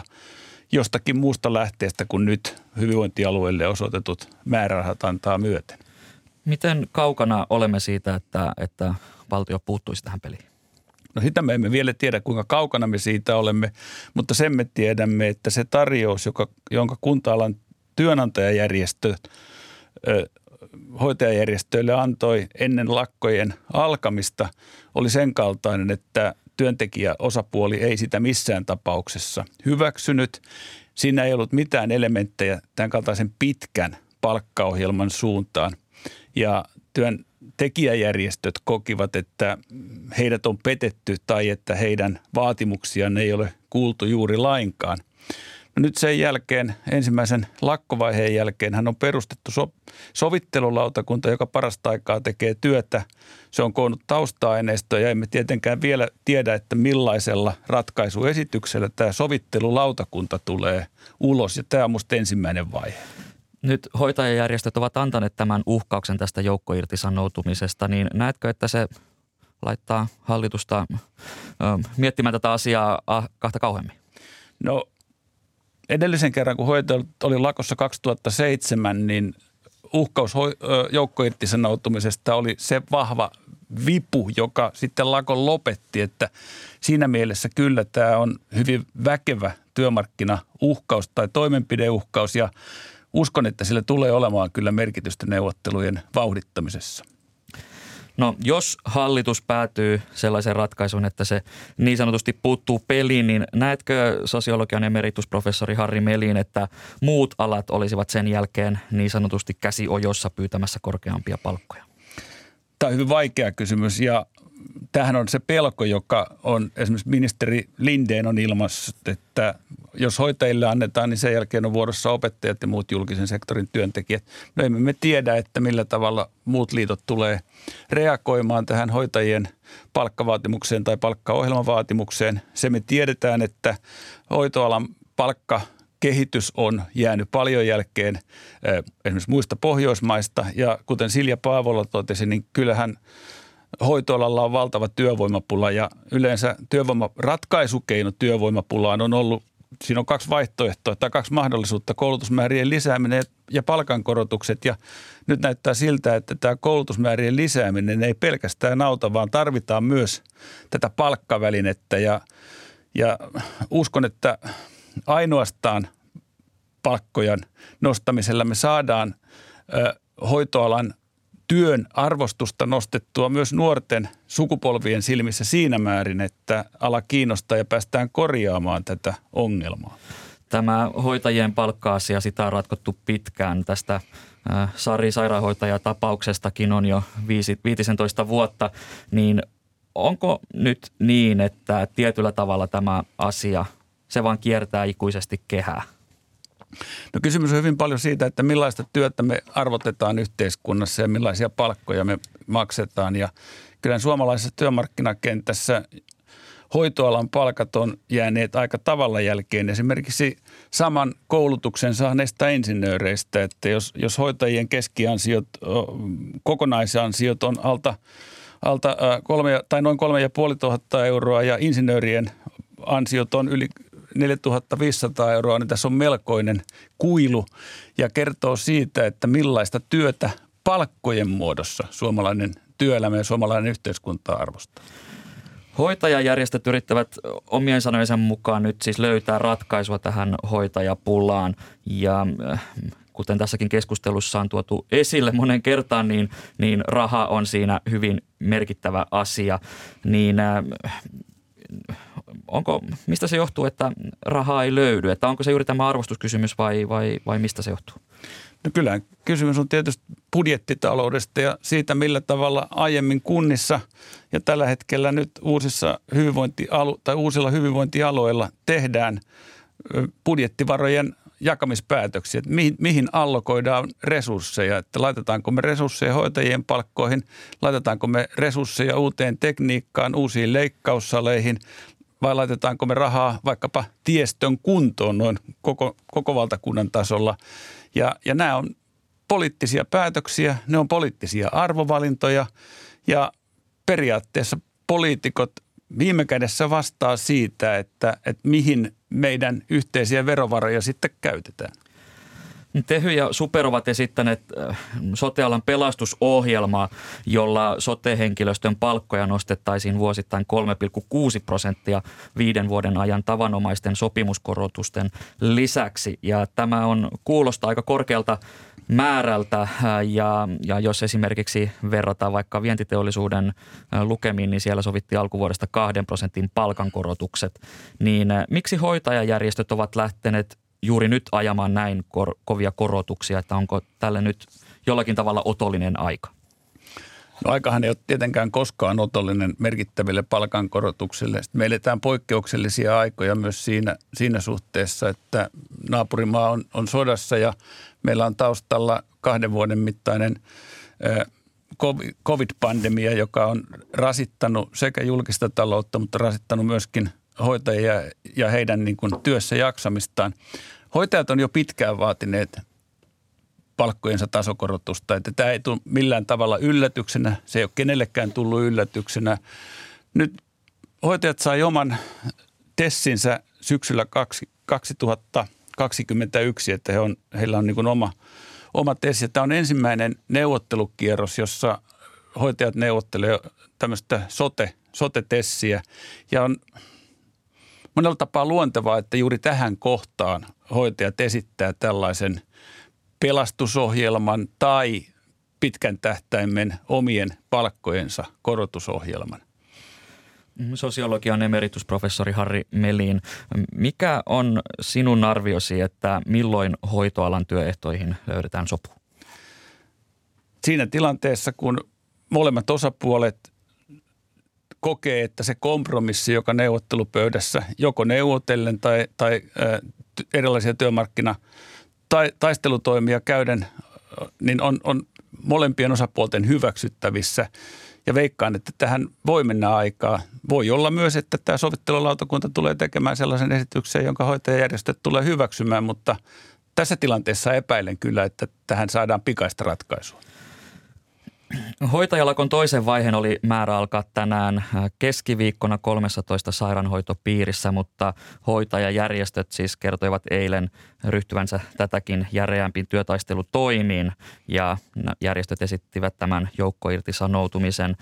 jostakin muusta lähteestä kuin nyt hyvinvointialueille osoitetut määrärahat antaa myöten. Miten kaukana olemme siitä, että, että valtio puuttuisi tähän peliin? No sitä me emme vielä tiedä, kuinka kaukana me siitä olemme, mutta sen me tiedämme, että se tarjous, joka, jonka kunta-alan työnantajajärjestö hoitajajärjestöille antoi ennen lakkojen alkamista, oli sen kaltainen, että työntekijäosapuoli ei sitä missään tapauksessa hyväksynyt. Siinä ei ollut mitään elementtejä tämän kaltaisen pitkän palkkaohjelman suuntaan. Ja työntekijäjärjestöt kokivat, että heidät on petetty tai että heidän vaatimuksiaan ei ole kuultu juuri lainkaan – No nyt sen jälkeen, ensimmäisen lakkovaiheen jälkeen, hän on perustettu so, sovittelulautakunta, joka parasta aikaa tekee työtä. Se on koonnut tausta-aineistoa ja emme tietenkään vielä tiedä, että millaisella ratkaisuesityksellä tämä sovittelulautakunta tulee ulos. Ja tämä on minusta ensimmäinen vaihe. Nyt hoitajajärjestöt ovat antaneet tämän uhkauksen tästä joukkoirtisanoutumisesta, niin näetkö, että se laittaa hallitusta ö, miettimään tätä asiaa kahta kauemmin? No edellisen kerran, kun hoitajat oli lakossa 2007, niin uhkaus joukkoirtisanoutumisesta oli se vahva vipu, joka sitten lakon lopetti, että siinä mielessä kyllä tämä on hyvin väkevä työmarkkinauhkaus tai toimenpideuhkaus ja uskon, että sillä tulee olemaan kyllä merkitystä neuvottelujen vauhdittamisessa. No jos hallitus päätyy sellaiseen ratkaisuun, että se niin sanotusti puuttuu peliin, niin näetkö sosiologian emeritusprofessori Harri Melin, että muut alat olisivat sen jälkeen niin sanotusti käsiojossa pyytämässä korkeampia palkkoja? Tämä on hyvin vaikea kysymys ja tämähän on se pelko, joka on esimerkiksi ministeri Lindeen on ilmaissut, että jos hoitajille annetaan, niin sen jälkeen on vuorossa opettajat ja muut julkisen sektorin työntekijät. No emme me tiedä, että millä tavalla muut liitot tulee reagoimaan tähän hoitajien palkkavaatimukseen tai palkkaohjelmavaatimukseen. Se me tiedetään, että hoitoalan palkka kehitys on jäänyt paljon jälkeen esimerkiksi muista Pohjoismaista. Ja kuten Silja Paavola totesi, niin kyllähän – hoitoalalla on valtava työvoimapula ja yleensä työvoimaratkaisu,keino työvoimapulaan on ollut siinä on kaksi vaihtoehtoa tai kaksi mahdollisuutta, koulutusmäärien lisääminen ja palkankorotukset. Ja nyt näyttää siltä, että tämä koulutusmäärien lisääminen ei pelkästään auta, vaan tarvitaan myös tätä palkkavälinettä. Ja, ja uskon, että ainoastaan palkkojen nostamisella me saadaan hoitoalan työn arvostusta nostettua myös nuorten sukupolvien silmissä siinä määrin, että ala kiinnostaa ja päästään korjaamaan tätä ongelmaa. Tämä hoitajien palkka-asia, sitä on ratkottu pitkään. Tästä Sari sairaanhoitajatapauksestakin on jo 15 vuotta, niin onko nyt niin, että tietyllä tavalla tämä asia, se vaan kiertää ikuisesti kehää? No kysymys on hyvin paljon siitä, että millaista työtä me arvotetaan yhteiskunnassa ja millaisia palkkoja me maksetaan. Ja kyllä suomalaisessa työmarkkinakentässä hoitoalan palkat on jääneet aika tavalla jälkeen esimerkiksi saman koulutuksen saaneista insinööreistä, että jos, jos hoitajien keskiansiot, kokonaisansiot on alta, alta kolme, tai noin kolme ja puoli tuhatta euroa ja insinöörien ansiot on yli 4500 euroa, niin tässä on melkoinen kuilu ja kertoo siitä, että millaista työtä palkkojen muodossa suomalainen työelämä ja suomalainen yhteiskunta arvostaa. Hoitajajärjestöt yrittävät omien sanojensa mukaan nyt siis löytää ratkaisua tähän hoitajapulaan ja äh, kuten tässäkin keskustelussa on tuotu esille monen kertaan, niin, niin raha on siinä hyvin merkittävä asia. Niin äh, onko, mistä se johtuu, että rahaa ei löydy? Että onko se juuri tämä arvostuskysymys vai, vai, vai mistä se johtuu? No kyllä kysymys on tietysti budjettitaloudesta ja siitä, millä tavalla aiemmin kunnissa ja tällä hetkellä nyt uusissa hyvinvointialu- tai uusilla hyvinvointialueilla tehdään budjettivarojen jakamispäätöksiä, että mihin, mihin allokoidaan resursseja, että laitetaanko me resursseja hoitajien palkkoihin, laitetaanko me resursseja uuteen tekniikkaan, uusiin leikkaussaleihin, vai laitetaanko me rahaa vaikkapa tiestön kuntoon noin koko, koko valtakunnan tasolla. Ja, ja nämä on poliittisia päätöksiä, ne on poliittisia arvovalintoja ja periaatteessa poliitikot viime kädessä vastaa siitä, että, että mihin meidän yhteisiä verovaroja sitten käytetään. Tehy ja Super ovat esittäneet äh, sotealan pelastusohjelmaa, jolla sotehenkilöstön palkkoja nostettaisiin vuosittain 3,6 prosenttia viiden vuoden ajan tavanomaisten sopimuskorotusten lisäksi. Ja tämä on kuulostaa aika korkealta määrältä äh, ja, ja jos esimerkiksi verrataan vaikka vientiteollisuuden äh, lukemiin, niin siellä sovittiin alkuvuodesta kahden prosentin palkankorotukset. Niin miksi hoitajajärjestöt ovat lähteneet juuri nyt ajamaan näin kor- kovia korotuksia, että onko tälle nyt jollakin tavalla otollinen aika? No aikahan ei ole tietenkään koskaan otollinen merkittäville palkankorotuksille. Sitten me eletään poikkeuksellisia aikoja myös siinä, siinä suhteessa, että naapurimaa on, on sodassa ja meillä on taustalla kahden vuoden mittainen covid-pandemia, joka on rasittanut sekä julkista taloutta, mutta rasittanut myöskin – hoitajia ja heidän niin kuin työssä jaksamistaan. Hoitajat on jo pitkään vaatineet palkkojensa tasokorotusta, että tämä ei tule millään tavalla yllätyksenä. Se ei ole kenellekään tullut yllätyksenä. Nyt hoitajat sai oman tessinsä syksyllä 2021, että he on, heillä on niin kuin oma, oma tessi. Tämä on ensimmäinen neuvottelukierros, jossa hoitajat neuvottelevat tämmöistä sote, sote-tessiä. Ja on monella tapaa luontevaa, että juuri tähän kohtaan hoitajat esittää tällaisen pelastusohjelman tai pitkän tähtäimen omien palkkojensa korotusohjelman. Sosiologian emeritusprofessori Harri Melin. Mikä on sinun arviosi, että milloin hoitoalan työehtoihin löydetään sopu? Siinä tilanteessa, kun molemmat osapuolet kokee, että se kompromissi, joka neuvottelupöydässä joko neuvotellen tai, tai erilaisia työmarkkina tai taistelutoimia käyden, niin on, on molempien osapuolten hyväksyttävissä. Ja veikkaan, että tähän voi mennä aikaa. Voi olla myös, että tämä sovittelulautakunta tulee tekemään sellaisen esityksen, jonka hoitajajärjestöt tulee hyväksymään, mutta tässä tilanteessa epäilen kyllä, että tähän saadaan pikaista ratkaisua. Hoitajalakon toisen vaiheen oli määrä alkaa tänään äh, keskiviikkona 13 sairaanhoitopiirissä, mutta hoitajajärjestöt siis kertoivat eilen ryhtyvänsä tätäkin järeämpiin työtaistelutoimiin ja järjestöt esittivät tämän joukkoirtisanoutumisen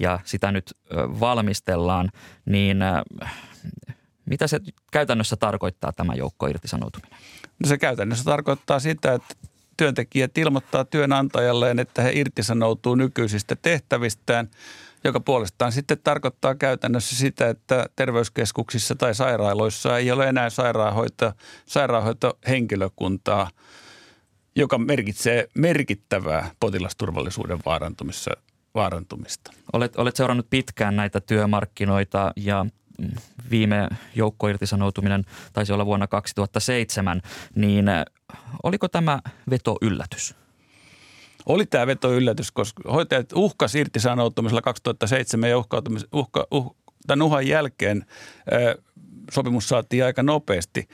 ja sitä nyt valmistellaan, niin Mitä se käytännössä tarkoittaa tämä joukko irtisanoutuminen? No se käytännössä tarkoittaa sitä, että työntekijät ilmoittaa työnantajalleen, että he irtisanoutuu nykyisistä tehtävistään, joka puolestaan sitten tarkoittaa käytännössä sitä, että terveyskeskuksissa tai sairaaloissa ei ole enää sairaanhoito, sairaanhoitohenkilökuntaa, joka merkitsee merkittävää potilasturvallisuuden vaarantumista. Olet, olet seurannut pitkään näitä työmarkkinoita ja viime joukkoirtisanoutuminen taisi olla vuonna 2007, niin oliko tämä veto yllätys? Oli tämä veto yllätys, koska hoitajat uhkas irtisanoutumisella 2007 ja uhka, uh, tämän uhan jälkeen ö, sopimus saatiin aika nopeasti.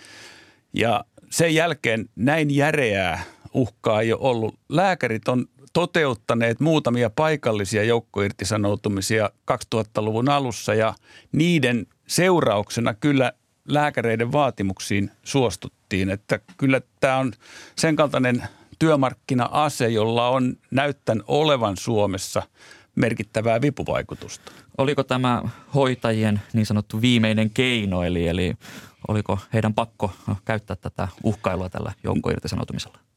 Ja sen jälkeen näin järeää uhkaa ei ole ollut. Lääkärit on toteuttaneet muutamia paikallisia joukkoirtisanoutumisia 2000-luvun alussa ja niiden seurauksena kyllä lääkäreiden vaatimuksiin suostuttiin. Että kyllä tämä on sen kaltainen työmarkkina-ase, jolla on näyttän olevan Suomessa merkittävää vipuvaikutusta. Oliko tämä hoitajien niin sanottu viimeinen keino, eli, eli oliko heidän pakko käyttää tätä uhkailua tällä joukkoirtisanoutumisella?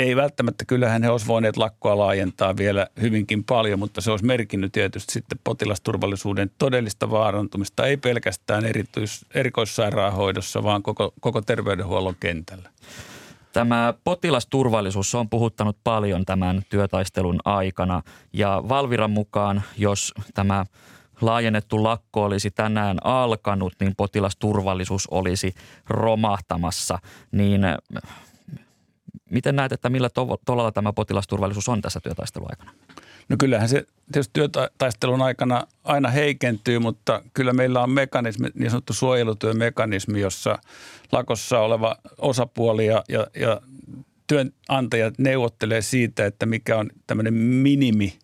Ei välttämättä, kyllähän he olisivat voineet lakkoa laajentaa vielä hyvinkin paljon, mutta se olisi merkinnyt tietysti sitten potilasturvallisuuden todellista vaarantumista, ei pelkästään erityis, erikoissairaanhoidossa, vaan koko, koko terveydenhuollon kentällä. Tämä potilasturvallisuus on puhuttanut paljon tämän työtaistelun aikana ja Valviran mukaan, jos tämä laajennettu lakko olisi tänään alkanut, niin potilasturvallisuus olisi romahtamassa. Niin Miten näet, että millä tolalla tämä potilasturvallisuus on tässä työtaisteluaikana? No kyllähän se tietysti työtaistelun aikana aina heikentyy, mutta kyllä meillä on mekanismi, niin sanottu suojelutyömekanismi, jossa lakossa oleva osapuoli ja, ja, ja työnantajat neuvottelee siitä, että mikä on tämmöinen minimi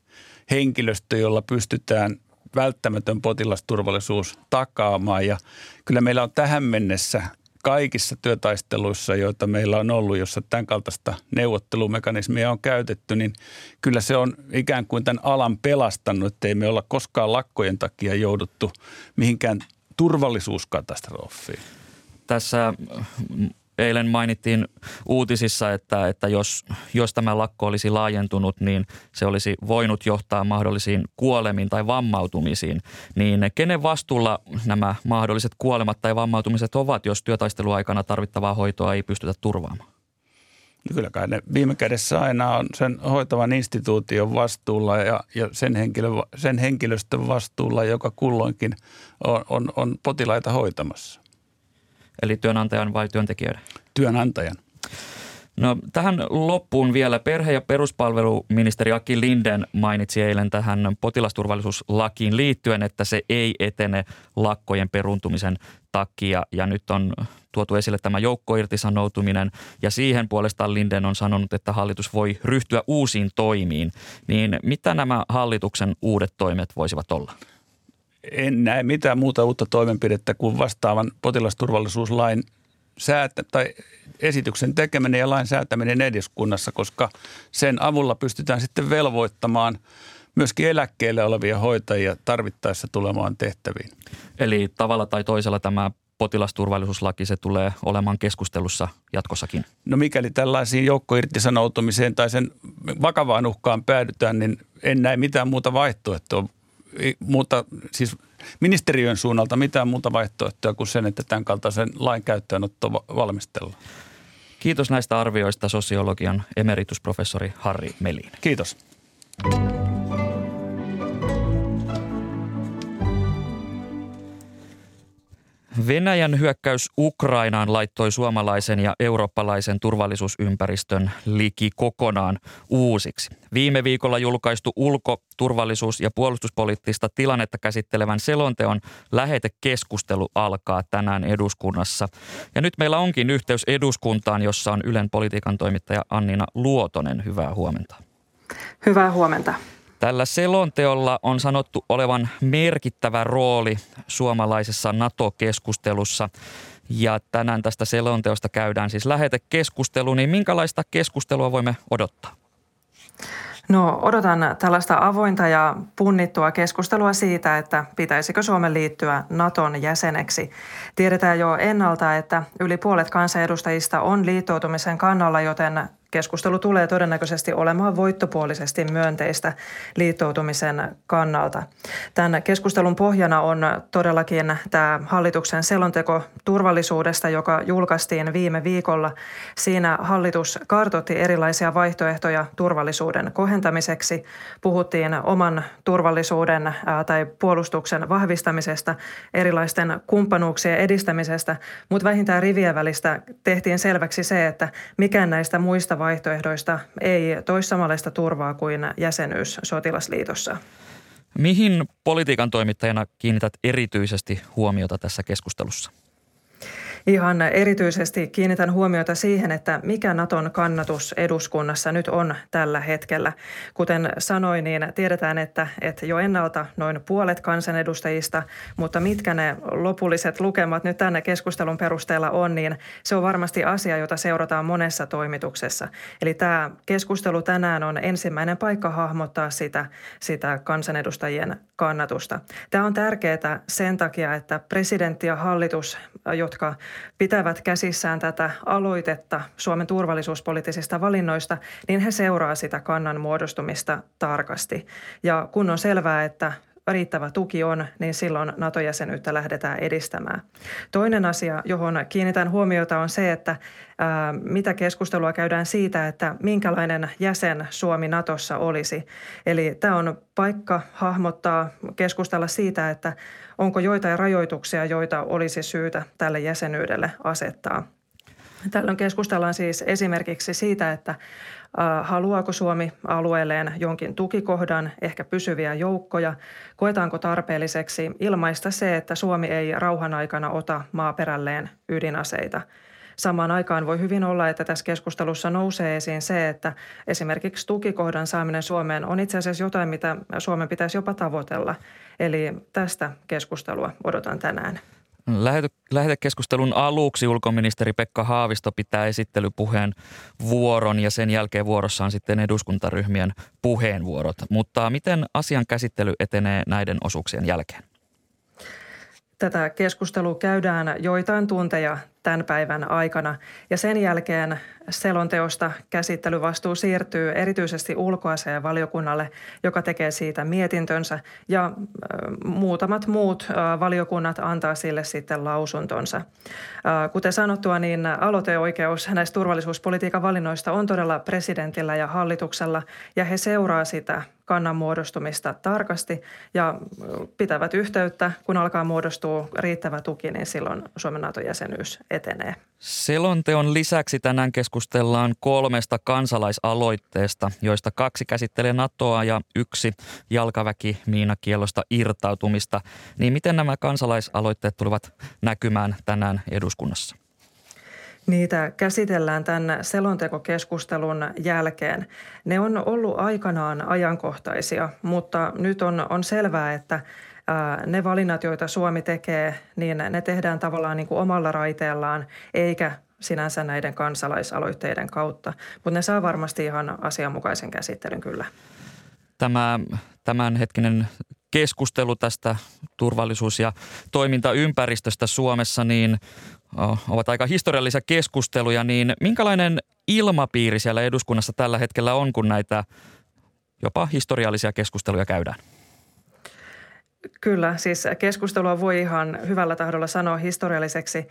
henkilöstö, jolla pystytään välttämätön potilasturvallisuus takaamaan. Ja kyllä meillä on tähän mennessä kaikissa työtaisteluissa, joita meillä on ollut, jossa tämän kaltaista neuvottelumekanismia on käytetty, niin kyllä se on ikään kuin tämän alan pelastanut, että ei me olla koskaan lakkojen takia jouduttu mihinkään turvallisuuskatastrofiin. Tässä eilen mainittiin uutisissa, että, että jos, jos tämä lakko olisi laajentunut, niin se olisi voinut johtaa mahdollisiin kuolemiin tai vammautumisiin. Niin kenen vastuulla nämä mahdolliset kuolemat tai vammautumiset ovat, jos työtaisteluaikana tarvittavaa hoitoa ei pystytä turvaamaan? No kyllä kai ne viime kädessä aina on sen hoitavan instituution vastuulla ja, ja sen, henkilö, sen henkilöstön vastuulla, joka kulloinkin on, on, on potilaita hoitamassa. Eli työnantajan vai työntekijöiden? Työnantajan. No tähän loppuun vielä perhe- ja peruspalveluministeri Aki Linden mainitsi eilen tähän potilasturvallisuuslakiin liittyen, että se ei etene lakkojen peruntumisen takia ja nyt on tuotu esille tämä joukkoirtisanoutuminen ja siihen puolestaan Linden on sanonut, että hallitus voi ryhtyä uusiin toimiin. Niin mitä nämä hallituksen uudet toimet voisivat olla? En näe mitään muuta uutta toimenpidettä kuin vastaavan potilasturvallisuuslain säätä, tai esityksen tekeminen ja lain säätäminen eduskunnassa, koska sen avulla pystytään sitten velvoittamaan myöskin eläkkeelle olevia hoitajia tarvittaessa tulemaan tehtäviin. Eli tavalla tai toisella tämä potilasturvallisuuslaki, se tulee olemaan keskustelussa jatkossakin? No mikäli tällaisiin joukkoirtisanoutumiseen tai sen vakavaan uhkaan päädytään, niin en näe mitään muuta vaihtoehtoa muuta, siis ministeriön suunnalta mitään muuta vaihtoehtoa kuin sen, että tämän kaltaisen lain käyttöönotto valmistellaan. Kiitos näistä arvioista sosiologian emeritusprofessori Harri Melin. Kiitos. Venäjän hyökkäys Ukrainaan laittoi suomalaisen ja eurooppalaisen turvallisuusympäristön liki kokonaan uusiksi. Viime viikolla julkaistu ulko-, turvallisuus- ja puolustuspoliittista tilannetta käsittelevän selonteon lähetekeskustelu alkaa tänään eduskunnassa. Ja nyt meillä onkin yhteys eduskuntaan, jossa on Ylen politiikan toimittaja Annina Luotonen. Hyvää huomenta. Hyvää huomenta. Tällä selonteolla on sanottu olevan merkittävä rooli suomalaisessa NATO-keskustelussa. Ja tänään tästä selonteosta käydään siis lähetekeskustelu, niin minkälaista keskustelua voimme odottaa? No odotan tällaista avointa ja punnittua keskustelua siitä, että pitäisikö Suomen liittyä Naton jäseneksi. Tiedetään jo ennalta, että yli puolet kansanedustajista on liittoutumisen kannalla, joten Keskustelu tulee todennäköisesti olemaan voittopuolisesti myönteistä liittoutumisen kannalta. Tämän keskustelun pohjana on todellakin tämä hallituksen selonteko turvallisuudesta, joka julkaistiin viime viikolla. Siinä hallitus kartoitti erilaisia vaihtoehtoja turvallisuuden kohentamiseksi. Puhuttiin oman turvallisuuden tai puolustuksen vahvistamisesta, erilaisten kumppanuuksien edistämisestä, mutta vähintään rivien välistä tehtiin selväksi se, että mikään näistä muista vaihtoehdoista ei toi samanlaista turvaa kuin jäsenyys sotilasliitossa. Mihin politiikan toimittajana kiinnität erityisesti huomiota tässä keskustelussa? Ihan erityisesti kiinnitän huomiota siihen, että mikä Naton kannatus eduskunnassa nyt on tällä hetkellä. Kuten sanoin, niin tiedetään, että, että jo ennalta noin puolet kansanedustajista, mutta mitkä ne lopulliset lukemat nyt tänne keskustelun perusteella on, niin se on varmasti asia, jota seurataan monessa toimituksessa. Eli tämä keskustelu tänään on ensimmäinen paikka hahmottaa sitä, sitä kansanedustajien kannatusta. Tämä on tärkeää sen takia, että presidentti ja hallitus, jotka pitävät käsissään tätä aloitetta Suomen turvallisuuspoliittisista valinnoista, niin he seuraa sitä kannan muodostumista tarkasti. Ja kun on selvää, että riittävä tuki on, niin silloin NATO-jäsenyyttä lähdetään edistämään. Toinen asia, johon kiinnitän huomiota, on se, että ää, mitä keskustelua käydään siitä, että minkälainen jäsen Suomi NATOssa olisi. Eli tämä on paikka hahmottaa, keskustella siitä, että onko joitain rajoituksia, joita olisi syytä tälle jäsenyydelle asettaa. Tällöin keskustellaan siis esimerkiksi siitä, että haluaako Suomi alueelleen jonkin tukikohdan, ehkä pysyviä joukkoja, koetaanko tarpeelliseksi ilmaista se, että Suomi ei rauhan aikana ota maaperälleen ydinaseita. Samaan aikaan voi hyvin olla, että tässä keskustelussa nousee esiin se, että esimerkiksi tukikohdan saaminen Suomeen on itse asiassa jotain, mitä Suomen pitäisi jopa tavoitella. Eli tästä keskustelua odotan tänään. Lähetekeskustelun aluksi ulkoministeri Pekka Haavisto pitää esittelypuheen vuoron ja sen jälkeen vuorossa on sitten eduskuntaryhmien puheenvuorot. Mutta miten asian käsittely etenee näiden osuuksien jälkeen? Tätä keskustelua käydään joitain tunteja tämän päivän aikana. Ja sen jälkeen selonteosta käsittelyvastuu siirtyy erityisesti ulkoaseen valiokunnalle, joka tekee siitä mietintönsä. Ja muutamat muut valiokunnat antaa sille sitten lausuntonsa. Kuten sanottua, niin aloiteoikeus näistä turvallisuuspolitiikan valinnoista on todella presidentillä ja hallituksella ja he seuraa sitä kannan muodostumista tarkasti ja pitävät yhteyttä, kun alkaa muodostua riittävä tuki, niin silloin Suomen NATO-jäsenyys etenee. Selonteon lisäksi tänään keskustellaan kolmesta kansalaisaloitteesta, joista kaksi käsittelee NATOa ja yksi jalkaväki miinakielosta irtautumista. Niin miten nämä kansalaisaloitteet tulevat näkymään tänään eduskunnassa? Niitä käsitellään tämän selontekokeskustelun jälkeen. Ne on ollut aikanaan ajankohtaisia, mutta nyt on, on selvää, että ne valinnat, joita Suomi tekee, niin ne tehdään tavallaan niin kuin omalla raiteellaan, eikä sinänsä näiden kansalaisaloitteiden kautta. Mutta ne saa varmasti ihan asianmukaisen käsittelyn kyllä. Tämä tämänhetkinen keskustelu tästä turvallisuus- ja toimintaympäristöstä Suomessa, niin ovat aika historiallisia keskusteluja, niin minkälainen ilmapiiri siellä eduskunnassa tällä hetkellä on, kun näitä jopa historiallisia keskusteluja käydään? Kyllä, siis keskustelua voi ihan hyvällä tahdolla sanoa historialliseksi.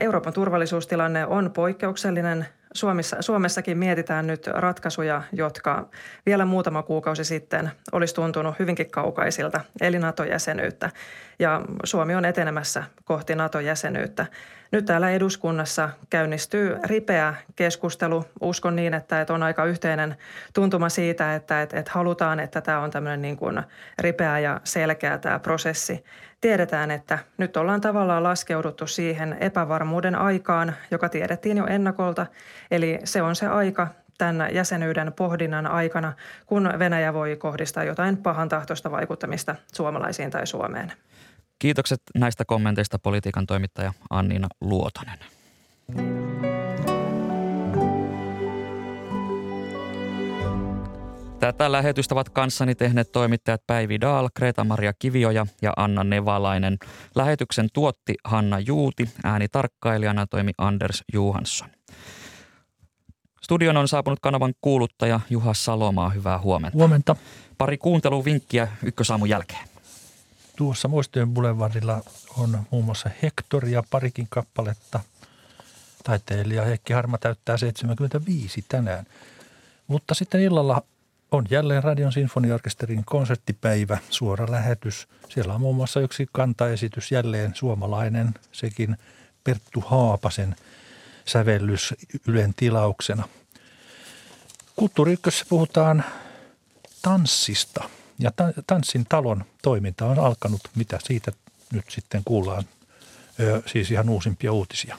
Euroopan turvallisuustilanne on poikkeuksellinen. Suomessa, Suomessakin mietitään nyt ratkaisuja, jotka vielä muutama kuukausi sitten olisi tuntunut hyvinkin kaukaisilta, eli NATO-jäsenyyttä. Ja Suomi on etenemässä kohti NATO-jäsenyyttä. Nyt täällä eduskunnassa käynnistyy ripeä keskustelu. Uskon niin, että on aika yhteinen tuntuma siitä, että, että, halutaan, että tämä on tämmöinen niin kuin ripeä ja selkeä tämä prosessi. Tiedetään, että nyt ollaan tavallaan laskeuduttu siihen epävarmuuden aikaan, joka tiedettiin jo ennakolta. Eli se on se aika, tämän jäsenyyden pohdinnan aikana, kun Venäjä voi kohdistaa jotain pahan tahtoista vaikuttamista suomalaisiin tai Suomeen. Kiitokset näistä kommenteista politiikan toimittaja Anniina Luotonen. Tätä lähetystä ovat kanssani tehneet toimittajat Päivi Daal, Kreta-Maria Kivioja ja Anna Nevalainen. Lähetyksen tuotti Hanna Juuti, äänitarkkailijana toimi Anders Johansson. Studion on saapunut kanavan kuuluttaja Juha Salomaa. Hyvää huomenta. Huomenta. Pari kuunteluvinkkiä ykkösaamun jälkeen. Tuossa Muistojen Boulevardilla on muun muassa Hektoria parikin kappaletta. Taiteilija Heikki Harma täyttää 75 tänään. Mutta sitten illalla on jälleen Radion Sinfoniorkesterin konserttipäivä, suora lähetys. Siellä on muun muassa yksi kantaesitys, jälleen suomalainen, sekin Perttu Haapasen sävellys Ylen tilauksena. Kulttuuri puhutaan tanssista ja Tanssin talon toiminta on alkanut. Mitä siitä nyt sitten kuullaan? Ö, siis ihan uusimpia uutisia.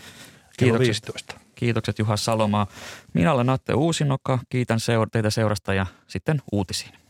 Kello Kiitokset. 15. Kiitokset Juha Salomaa. Minä olen Atte Uusinokka. Kiitän teitä seurasta ja sitten uutisiin.